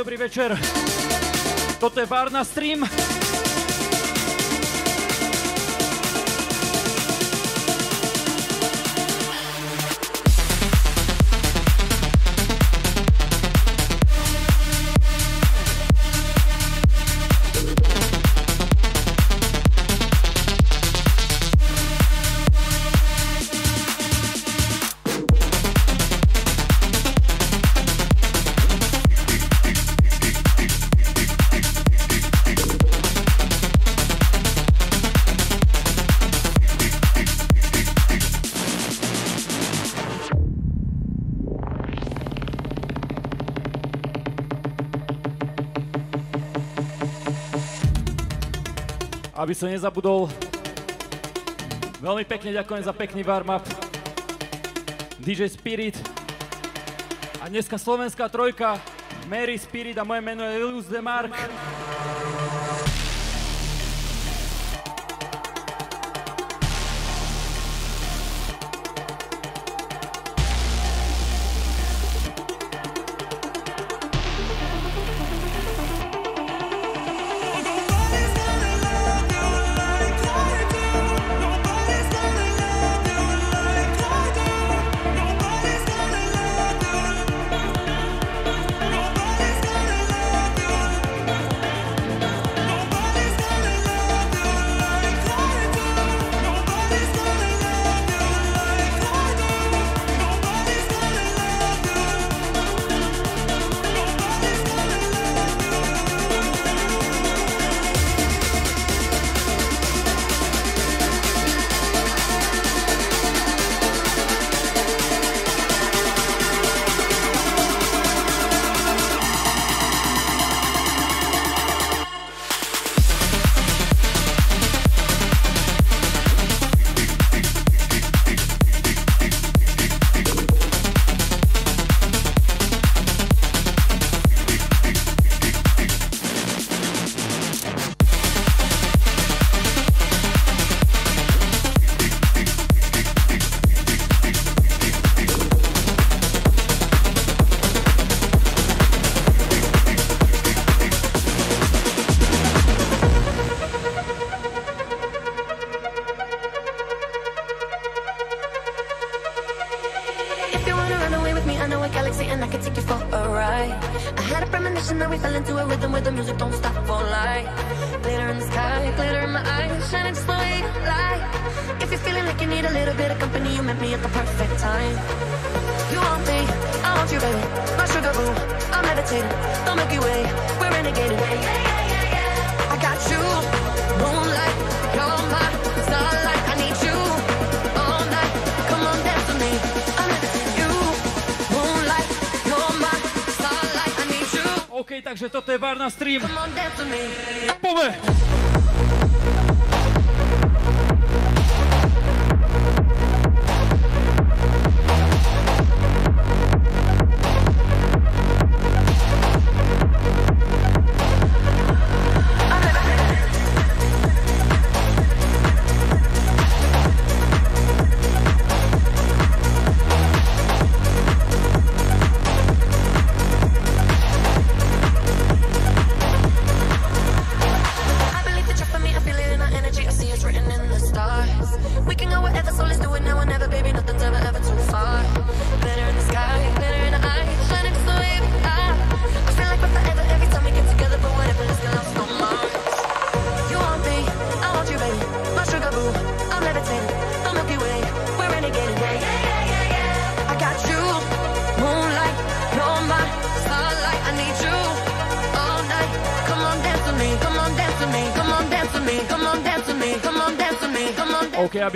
Dobrý večer. Toto je Varna Stream. Aby som nezabudol. Veľmi pekne ďakujem za pekný warm-up. DJ Spirit. A dneska slovenská trojka. Mary Spirit a moje meno je Luz Demark. Takže toto je bar na stream. Pome!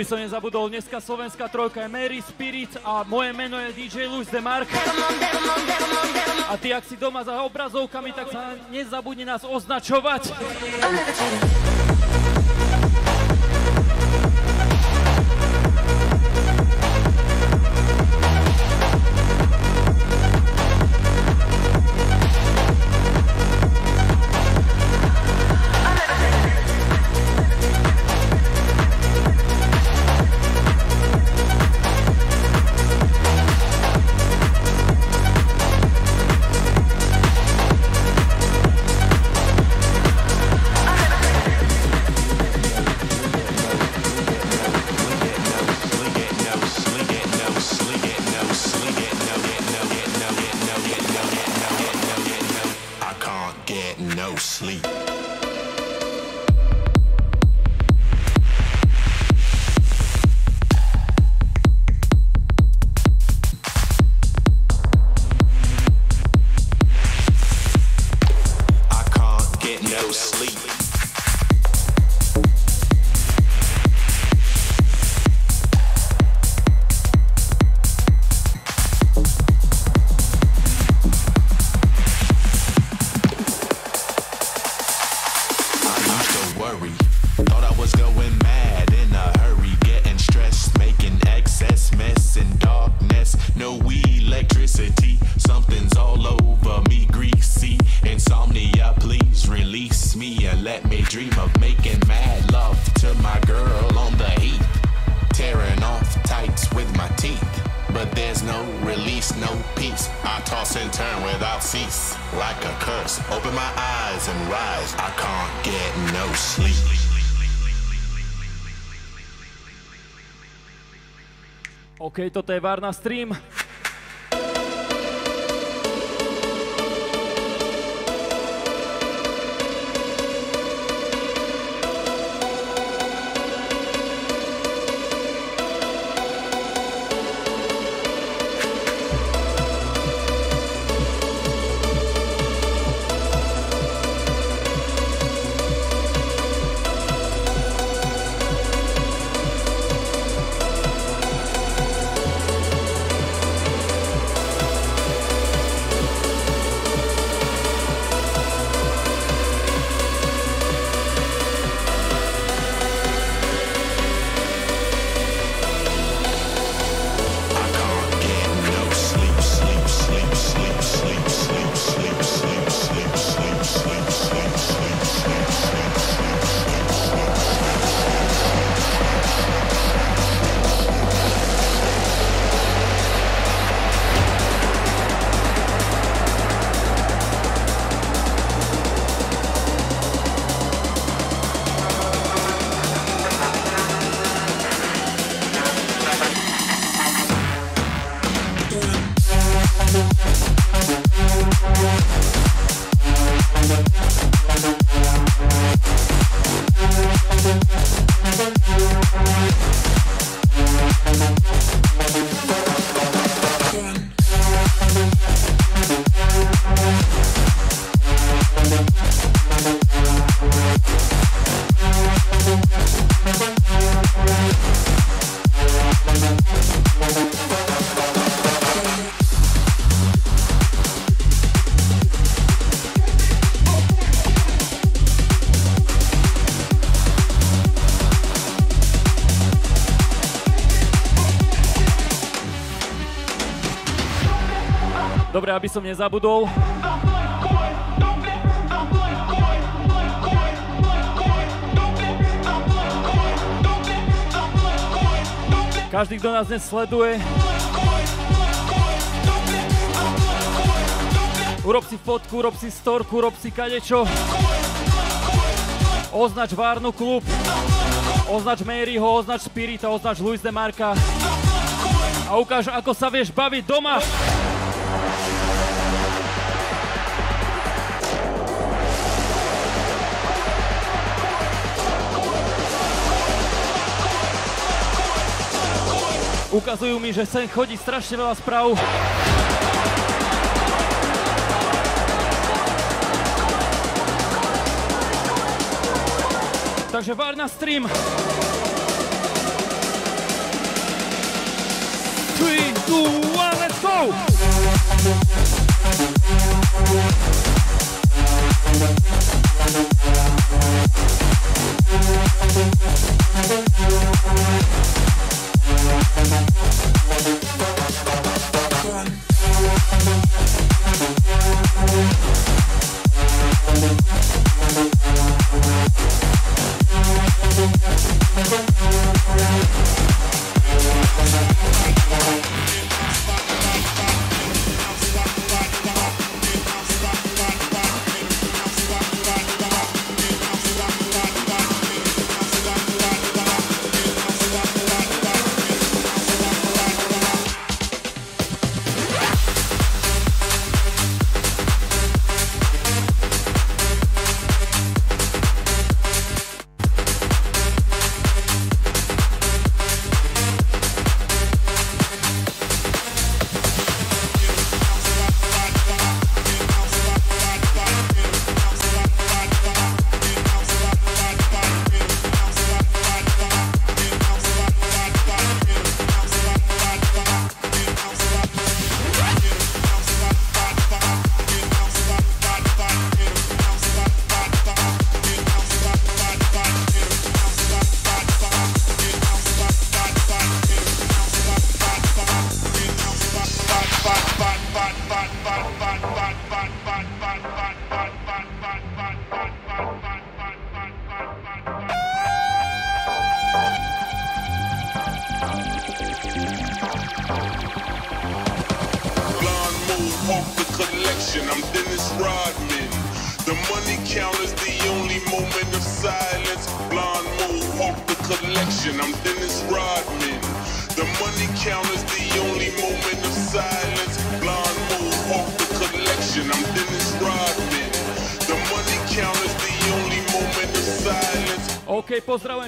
Som nezabudol, dneska slovenská trojka je Mary Spirit a moje meno je DJ Luis Demark. A ty, ak si doma za obrazovkami, tak sa nezabudni nás označovať. Toto je Varna Stream. Aby som nezabudol. Každý, kto nás dnes sleduje, urob si fotku, urob si storku, urob si kadečo. Označ Várnu klub, označ Maryho, označ Spirita, označ Luis de Marka a ukáž, ako sa vieš baviť doma. Ukazujú mi, že sem chodí strašne veľa správ. Takže var na stream. Three, two, one, let's go!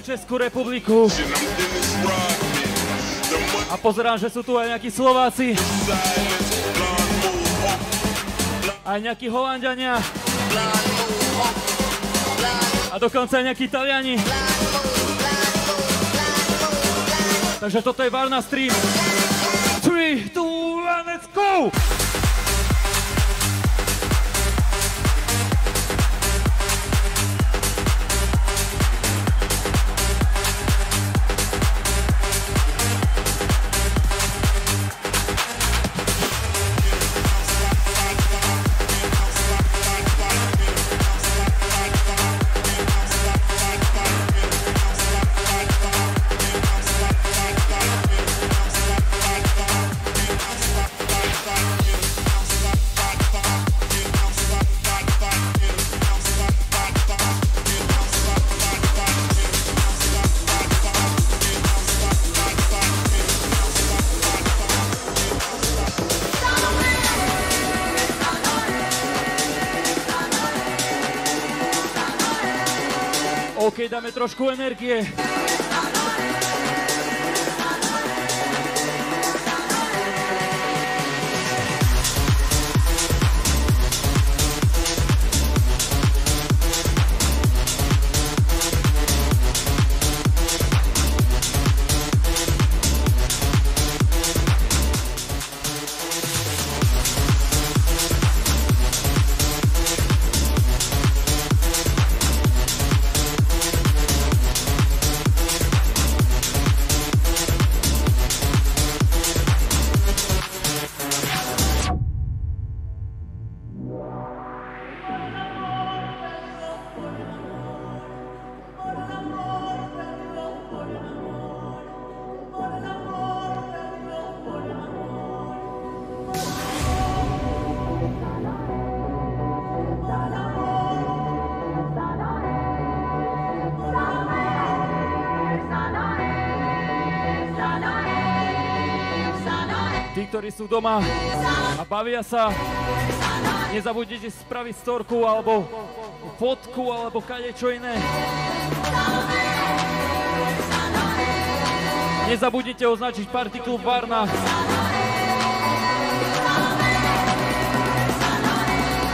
Českú republiku. A pozerám, že sú tu aj nejakí Slováci, aj nejakí Holandiania. A dokonca aj nejakí Italiani. Takže toto je Varna Stream. 3, 2, 1, let's go! Dáme trošku energie. Tí, ktorí sú doma a bavia sa, nezabudnite spraviť storku alebo fotku alebo kadečo iné. Nezabudnite označiť Party Club Varna.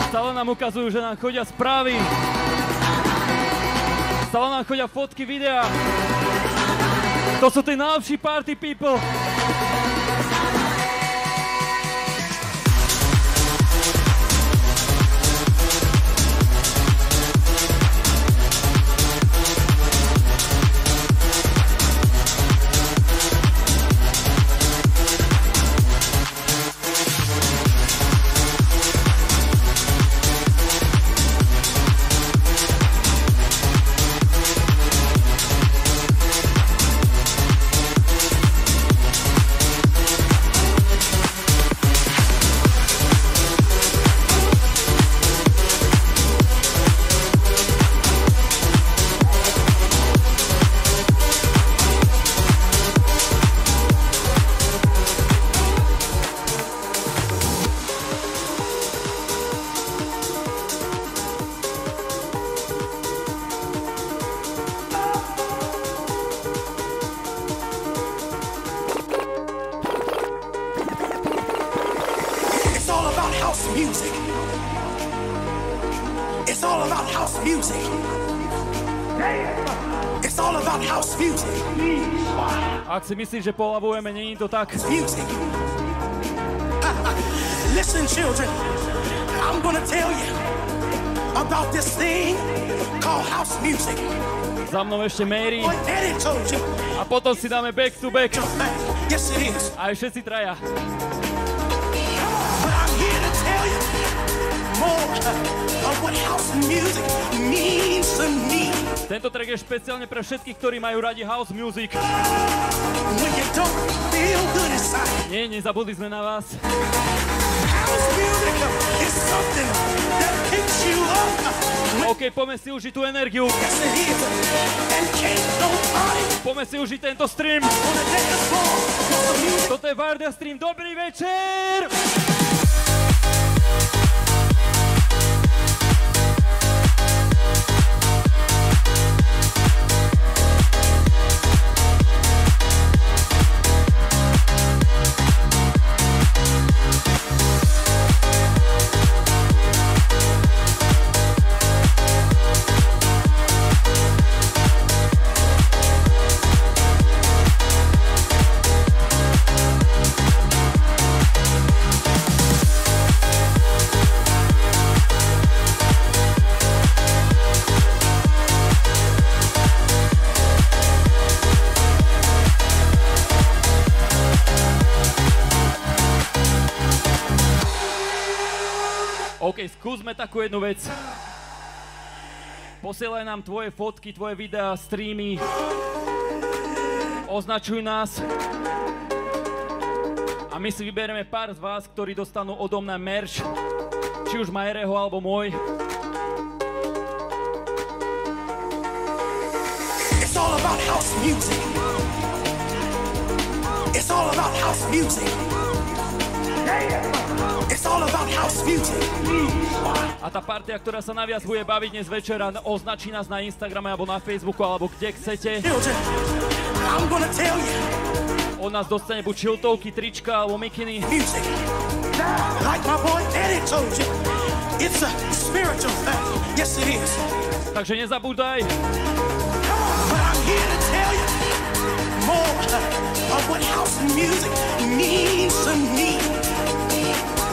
Stále nám ukazujú, že nám chodia správy. Stále nám chodia fotky, videá. To sú tí najlepší party people. Ak si myslíš, že polavujeme, není to tak. Listen, children, I'm gonna tell you about this thing called house music. Za mnou ešte Mary a potom si dáme back to back. Yes, it is. Aj všetci traja. More of what house music means to me. Tento track je špeciálne pre všetkých, ktorí majú radi house music. Nie, nezabudli sme na vás. OK, poďme si užiť tú energiu. Poďme si užiť tento stream. Toto je Varda stream. Dobrý večer! OK, skúsme takú jednu vec. Posielaj nám tvoje fotky, tvoje videá, streamy. Označuj nás. A my si vyberieme pár z vás, ktorí dostanú odo mňa merch. Či už Majereho alebo môj. It's all about house music. It's all about house music. A tá partia, ktorá sa naviac bude baviť dnes večera, označí nás na Instagrame alebo na Facebooku alebo kde chcete. Od nás dostane buď šiltovky, trička alebo mikiny. Takže nezabúdaj, more of what house music means to me.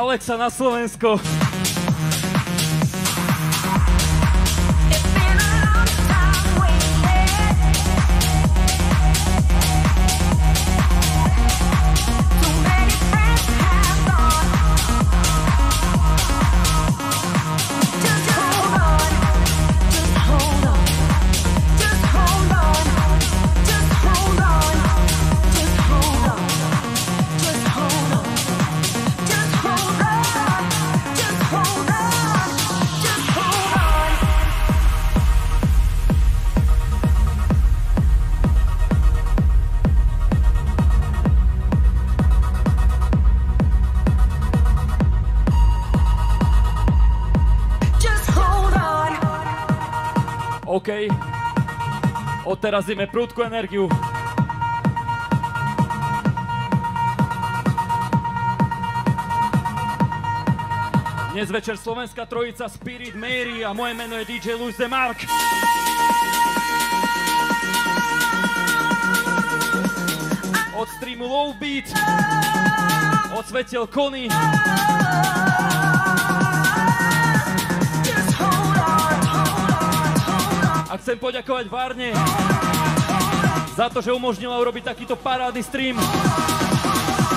Alexa na Slovensko. Ideme prúdku energiu. Dnes večer Slovenská trojica Spirit Mary a moje meno je DJ Luis de Mark. Od streamu Low Beat, od svetiel Kony, a chcem poďakovať Várne za to, že umožnila urobiť takýto parádny stream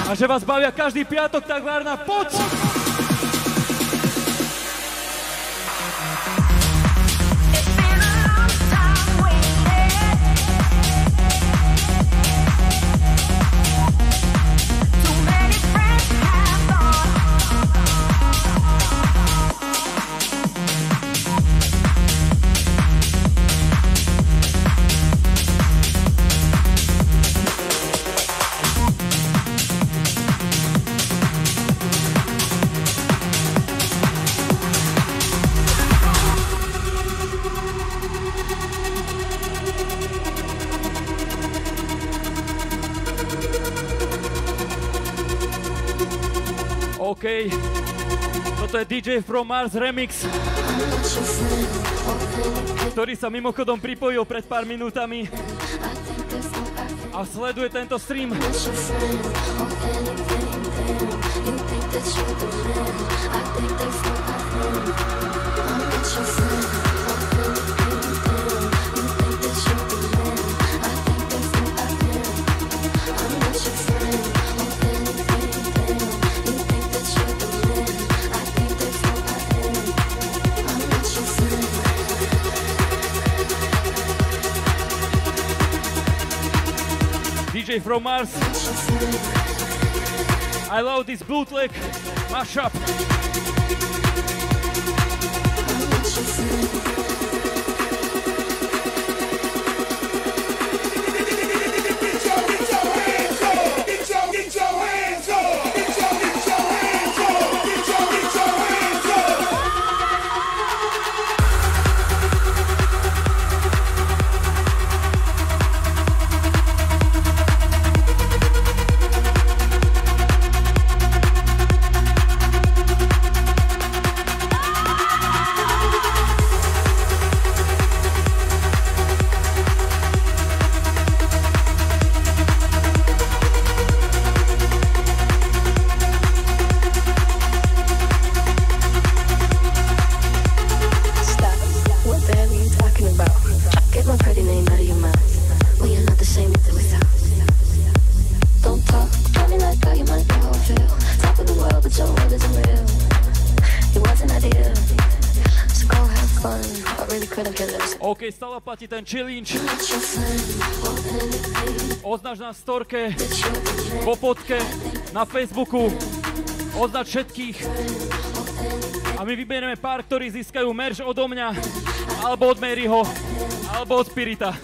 a že vás bavia každý piatok, tak Várna, poď! It's DJ From Mars Remix, ktorý sa mimochodom pripojil pred pár minútami a sleduje tento stream. From Mars. I love this bootleg mashup. OK, stále platí ten challenge. Označ na storke, po fotke, na Facebooku. Označ všetkých. A my vyberieme pár, ktorí získajú merch odo mňa, alebo od Maryho, alebo od Spirita.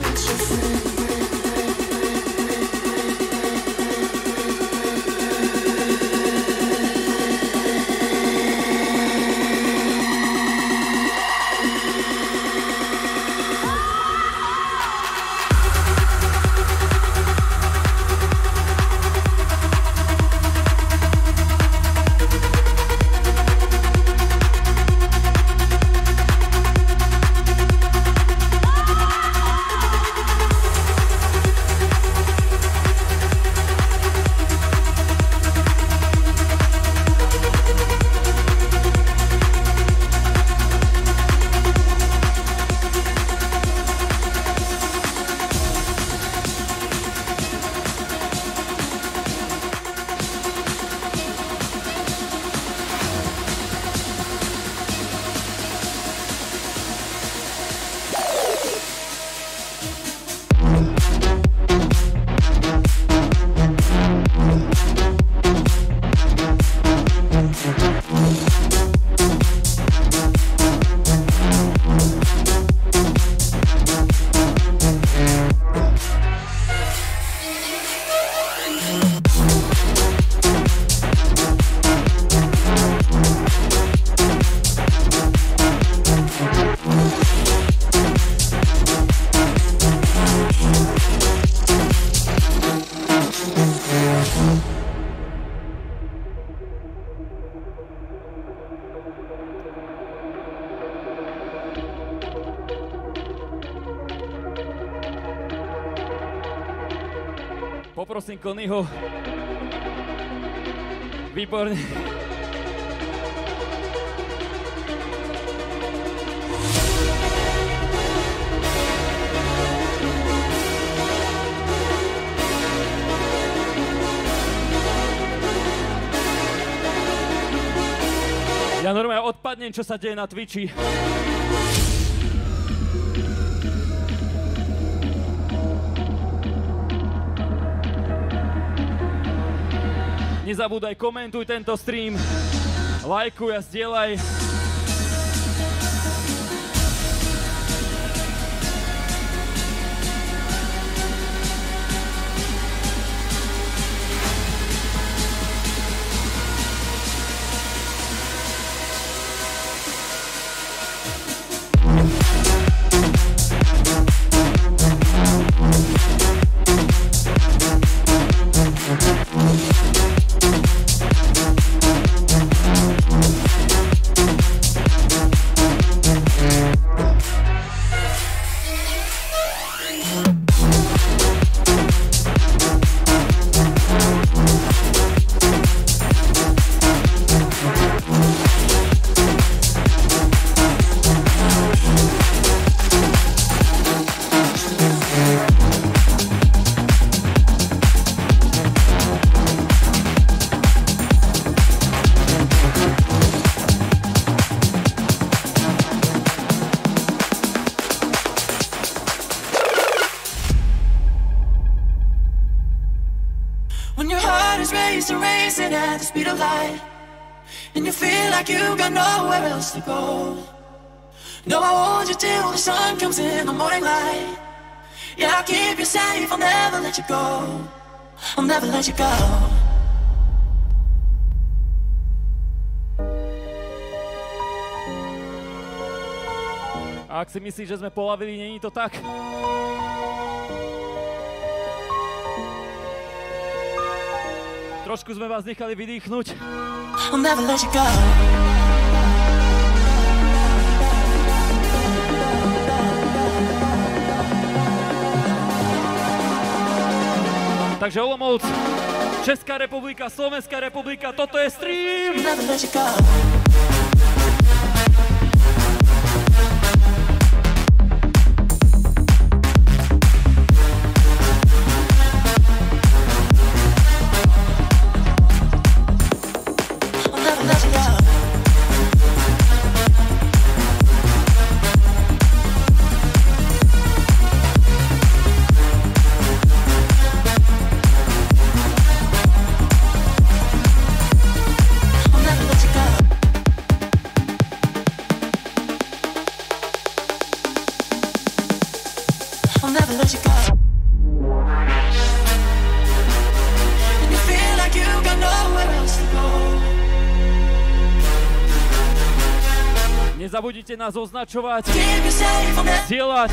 Konyho. Výborne. Ja normálne odpadnem, čo sa deje na Twitchi. Nezabúdaj, komentuj tento stream, lajkuj a zdieľaj. At the speed of light, and you feel like you got nowhere else to go. No, I hold you till the sun comes in the morning light. Yeah, I'll keep you safe, I'll never let you go. I'll never let you go. Ak si myslíš, že sme polavili, není to tak. Trošku sme vás nechali vydýchnuť. I'll never let you go. Takže Olomouc, Česká republika, Slovenská republika, toto je stream! Nezabudnite nás označovať, zdieľať,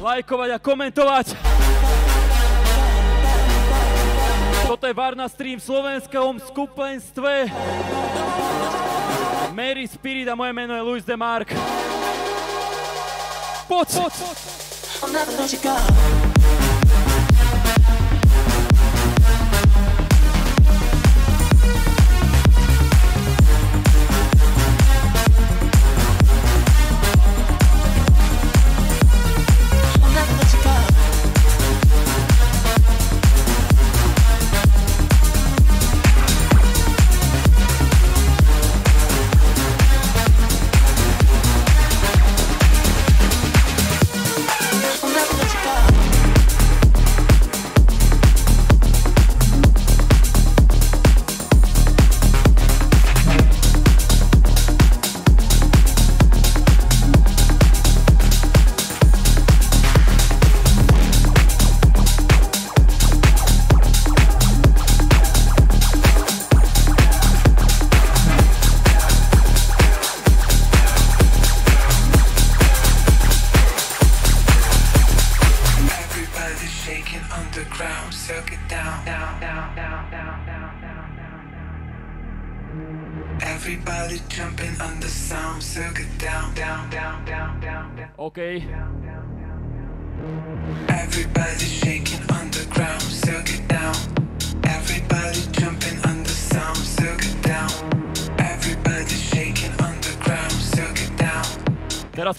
lajkovať a komentovať. Toto je Varna stream v slovenskom skupenstve. Mary Spirit a moje meno je Luis de Mark. Poď, poď, poď.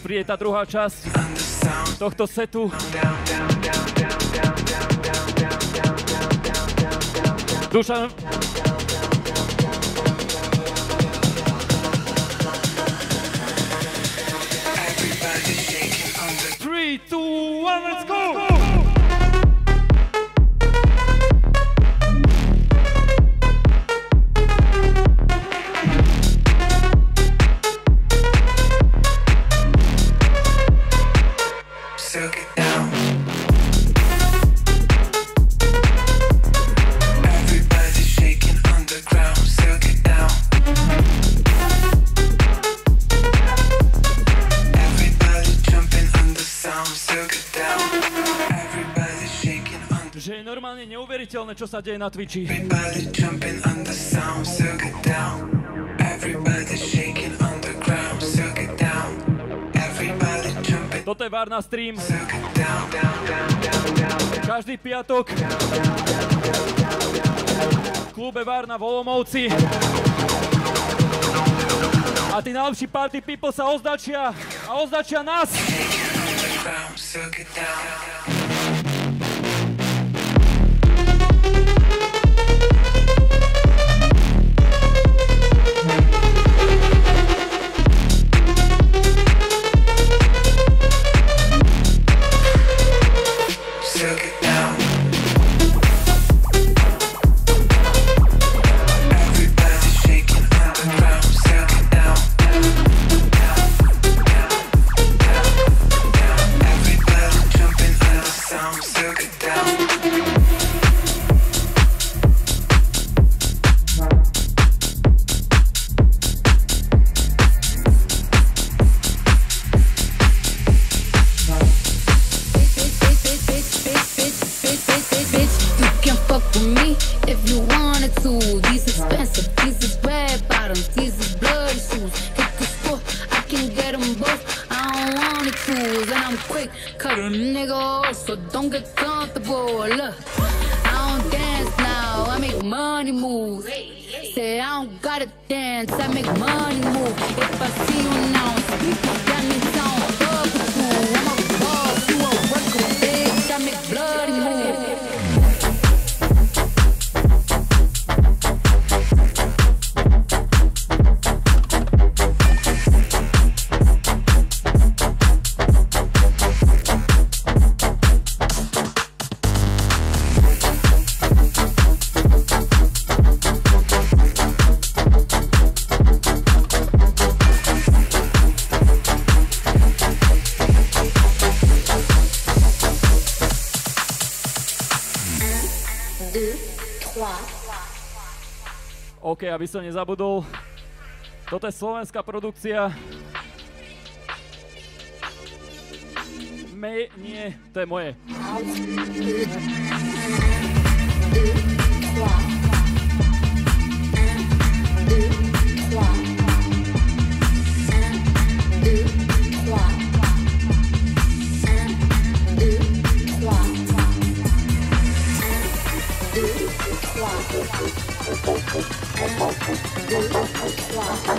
príde tá druhá časť tohto setu. Dušan... Three, two, one, let's go! čo sa deje na Twitchi. Toto je var na stream. Každý piatok v klube Varna v Olomovci. A tí najlepší party people sa označia a označia nás. Circuit down. I don't gotta dance. I make money move. If I see you now, speak, got me sound. OK, aby som nezabudol. Toto je slovenská produkcia. Me, nie, to je moje. 好像是从前有一个富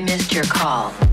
I missed your call.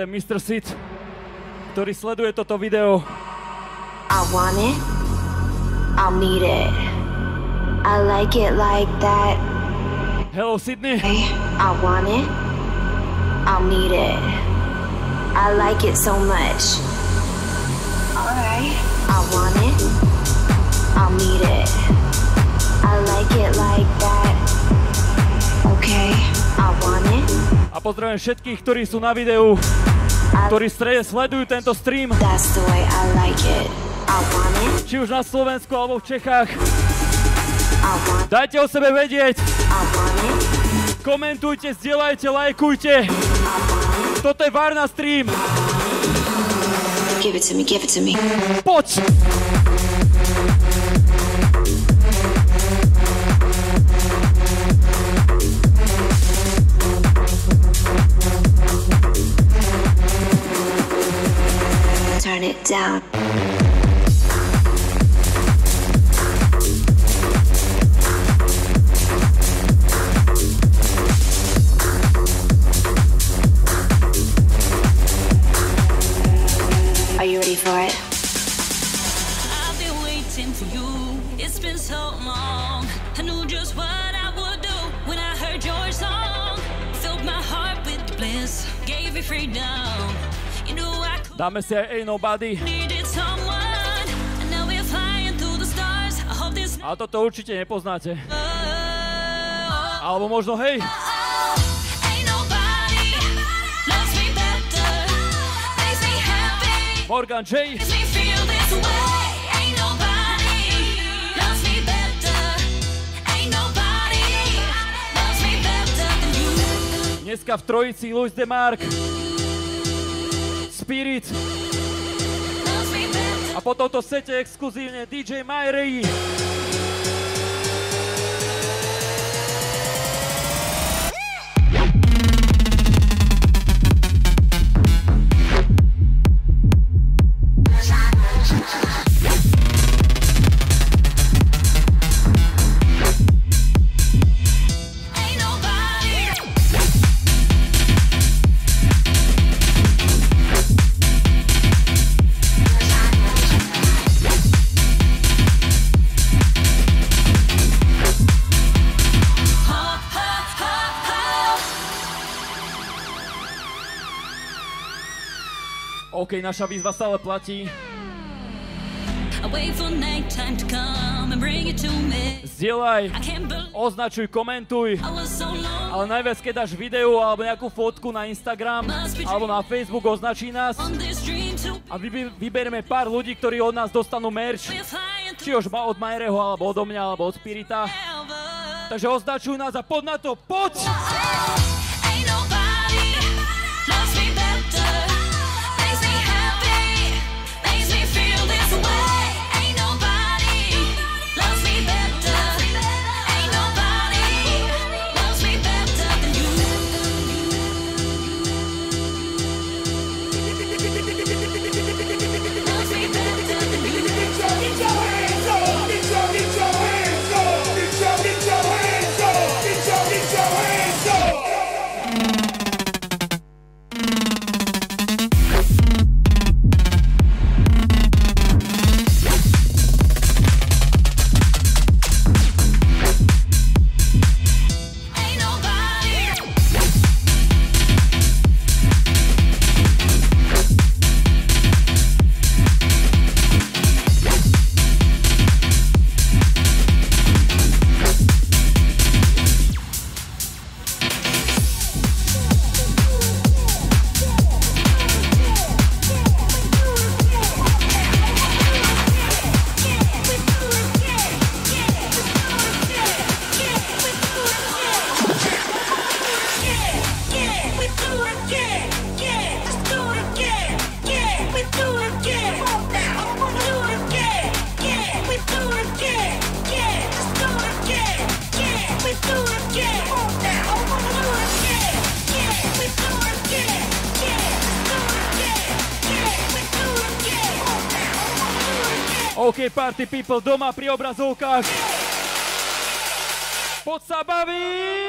je Mr. Sid, ktorý sleduje toto video. I want it. I'll need it. I like it like that. Hello, Sydney. I want it. I'll need it. I like it so much. Alright. I want it. I'll need it. I like it like that. Okay. I want it. A pozdravujem všetkých, ktorí sú na videu ktorí sledujú tento stream. Či už na Slovensku alebo v Čechách. Dajte o sebe vedieť. Komentujte, zdieľajte, lajkujte. Toto je Varna stream. Give it to me, give it to me. Poď! burn it down. Dáme si aj Ain't Nobody. A toto určite nepoznáte. Oh, Alebo možno hej, Morgan J. Dneska v trojici Luis de Mark. Spirit. A po tomto sete exkluzívne DJ Myrej. Naša výzva stále platí. Zdieľaj, označuj, komentuj. Ale najviac, keď dáš video alebo nejakú fotku na Instagram alebo na Facebook, označí nás a vyberieme pár ľudí, ktorí od nás dostanú merch. Či už od Majereho, alebo odo mňa, alebo od Spirita. Takže označuj nás a poď na to, poď! Party people doma pri obrazovkách. Poď sa baviť!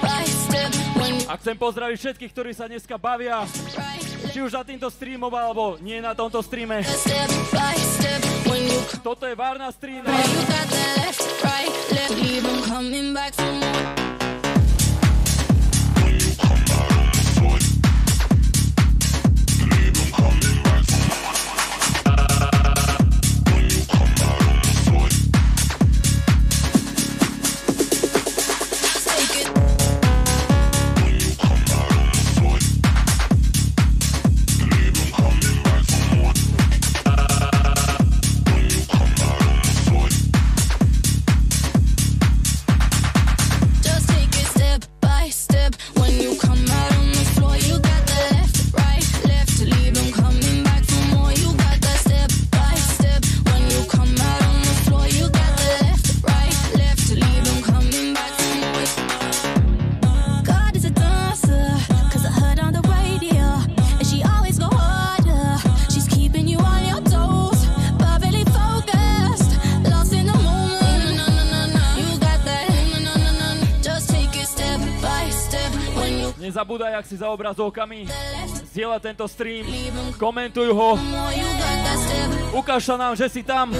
By step. When you A chcem pozdraviť všetkých, ktorí sa dneska bavia, či už za týmto streamom, alebo nie na tomto streame. Toto je Varna stream. Nezabúdaj, ak si za obrazovkami, zdieľa tento stream, komentuj ho, ukáž sa nám, že si tam.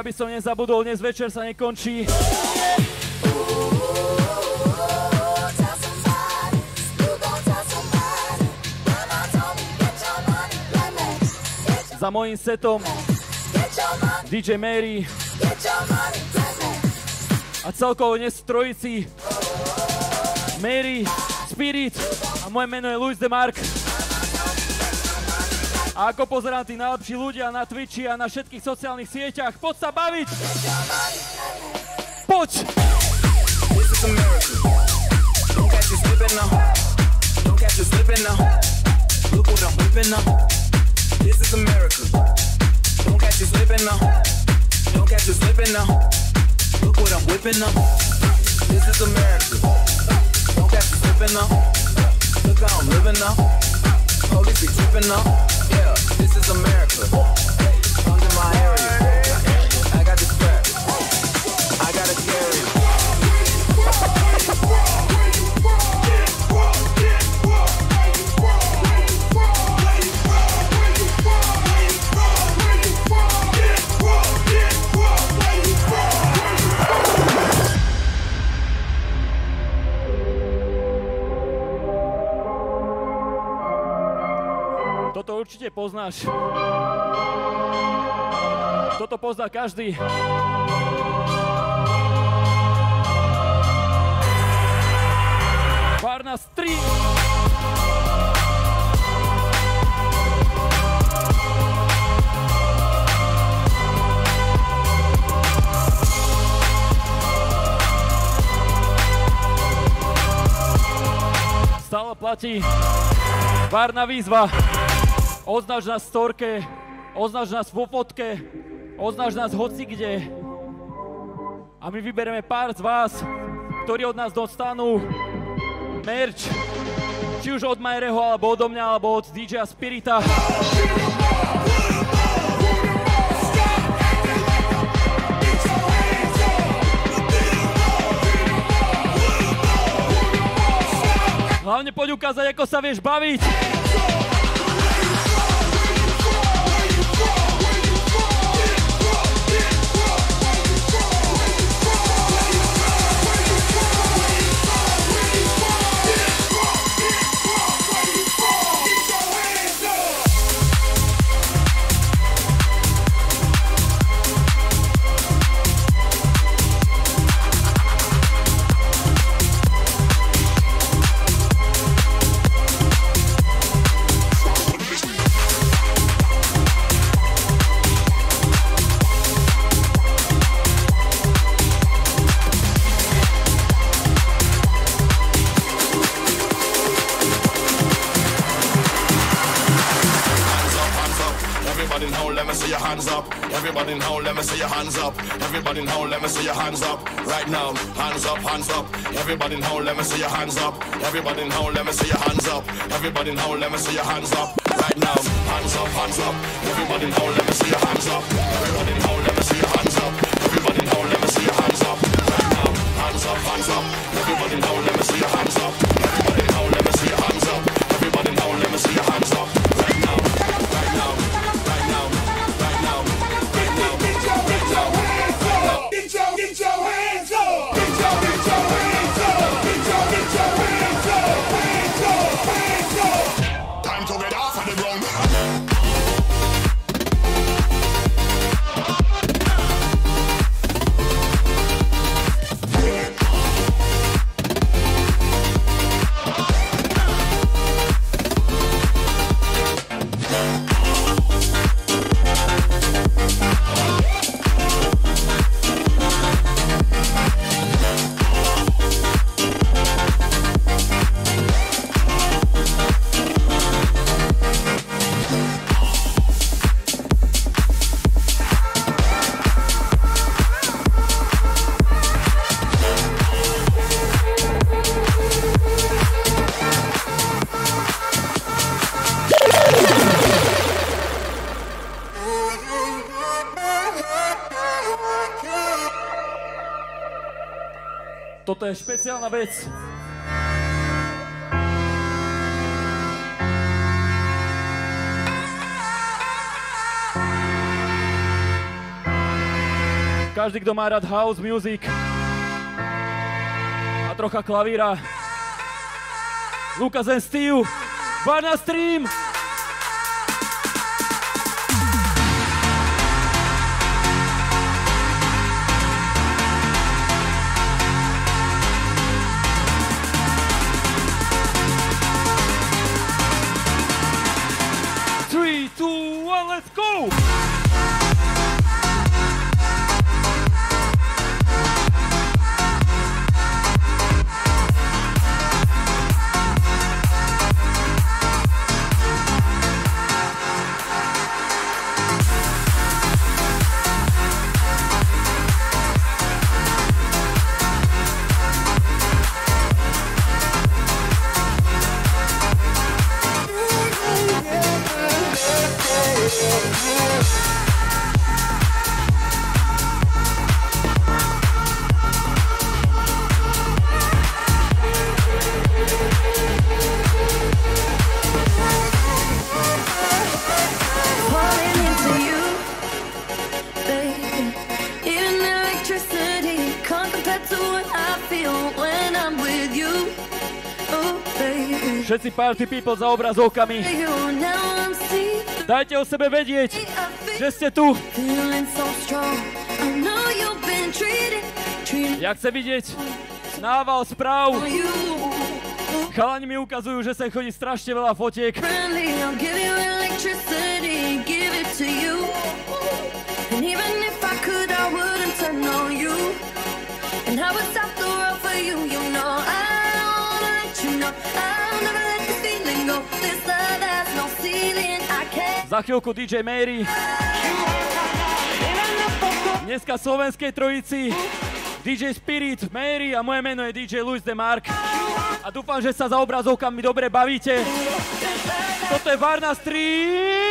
Aby som nezabudol, dnes večer sa nekončí. Za mojím setom DJ Mary a celkovo dnes v trojici Mary, Spirit a moje meno je Luis de Mark. A ako pozerám tí najlepší ľudia na Twitchi a na všetkých sociálnych sieťach, poď sa baviť! Poď! This is America. Don't catch you slipping now. Don't catch you slipping now. Look what I'm whipping now. This is America. Don't catch you slipping now. Look how I'm living now. Police be tripping now. Yeah, this is America. Under my area. Určite poznáš. Toto pozná každý. Varna 3. Stále platí Várna výzva. Označ nás v storke, označ nás vo fotke, označ nás hoci kde. A my vybereme pár z vás, ktorí od nás dostanú merch, či už od Majereho, alebo odo mňa, alebo od DJ Spirita. Hlavne poď ukázať, ako sa vieš baviť. Everybody now, let me see your hands up. Everybody now, let me see your hands up. Everybody now, let me see your hands up. Right now, hands up, hands up. Everybody now, let me see your hands up. Everybody je špeciálna vec. Každý, kto má rád house music a trocha klavíra, Lucas and Steve, Varna Stream! Všetci party people za obrazovkami, dajte o sebe vedieť, že ste tu. Ja chcem vidieť? Nával správ. Chalani mi ukazujú, že sa chodí strašne veľa fotiek. And even if I could, I wouldn't I know you Za chvíľku DJ Mary. Dneska slovenskej trojici DJ Spirit, Mary a moje meno je DJ Luis de Mark. A dúfam, že sa za obrazovkami dobre bavíte. Toto je Varna Stream.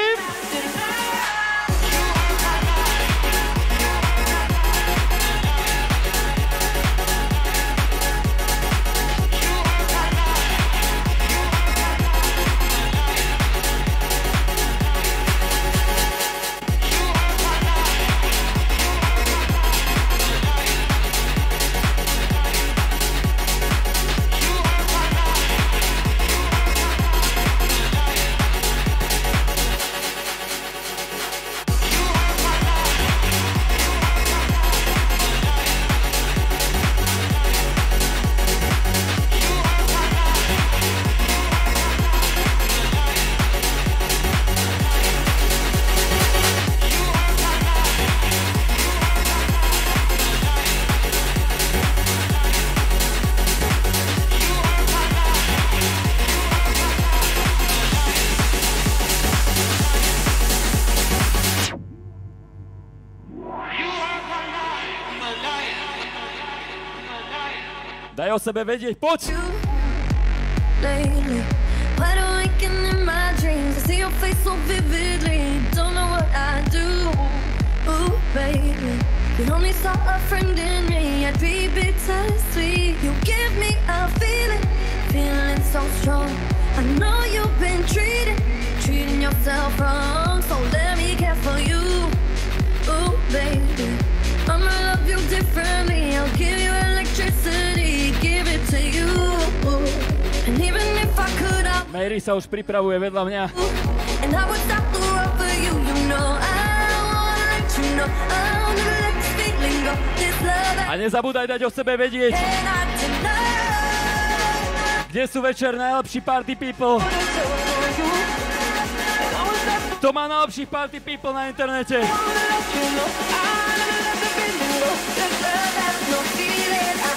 Daj o sebe vedieť, poď! lately. In my dreams, I see your face so vividly. Don't know what I do, baby. You only saw a friend in me, I'd be bittersweet. You give me a feeling, feeling so strong. I know you've been treating, treating yourself wrong. So let me care for you, ooh baby. Mary sa už pripravuje vedľa mňa. A nezabúdaj dať o sebe vedieť, kde sú večer najlepší party people. Kto má najlepších party people na internete?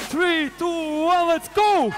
Three, two, one, let's go!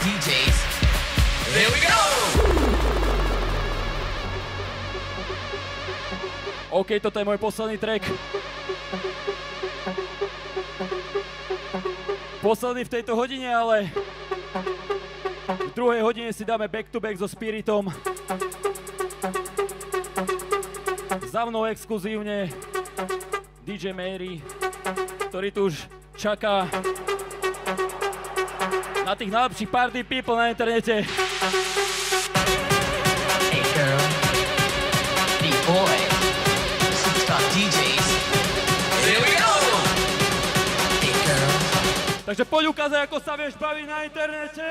DJs. Here we go. OK, toto je môj posledný track. Posledný v tejto hodine, ale v druhej hodine si dáme back to back so Spiritom. Za mnou exkluzívne DJ Mary, ktorý tu už čaká na tých najlepších party people na internete. Hey girl, the boys, superstar DJs. Here we go. Hey girl, Takže poď ukázať, ako sa vieš baviť na internete.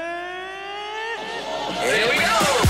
here we go.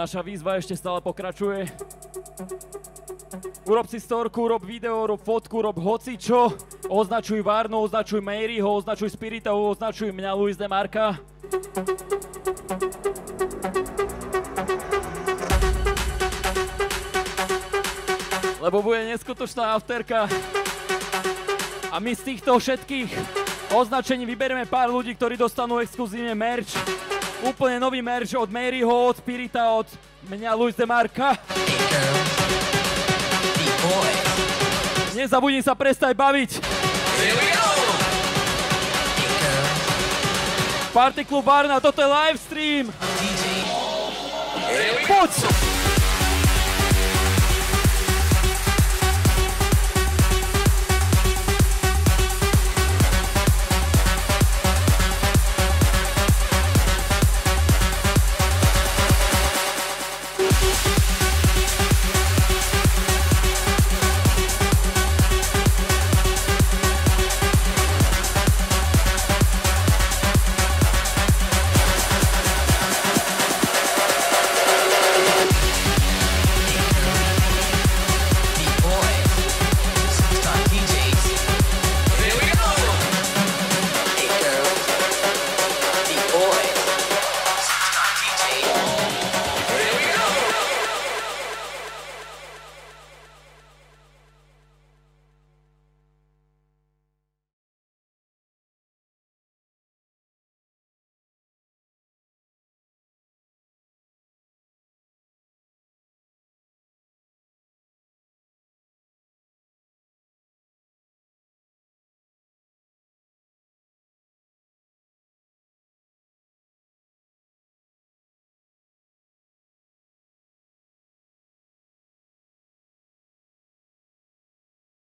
Naša výzva ešte stále pokračuje. Urob si storku, urob video, urob fotku, urob hoci čo. Označuj Varnu, označuj Maryho, označuj Spirita, označuj mňa Luis de Marka. Lebo bude neskutočná afterka. A my z týchto všetkých označení vyberieme pár ľudí, ktorí dostanú exkluzívne merch. Úplne nový merch od Maryho, od Spirita, od mňa Luis de Marka. Nezabudni sa prestať baviť. Party Club Varna, toto je live stream. Poď!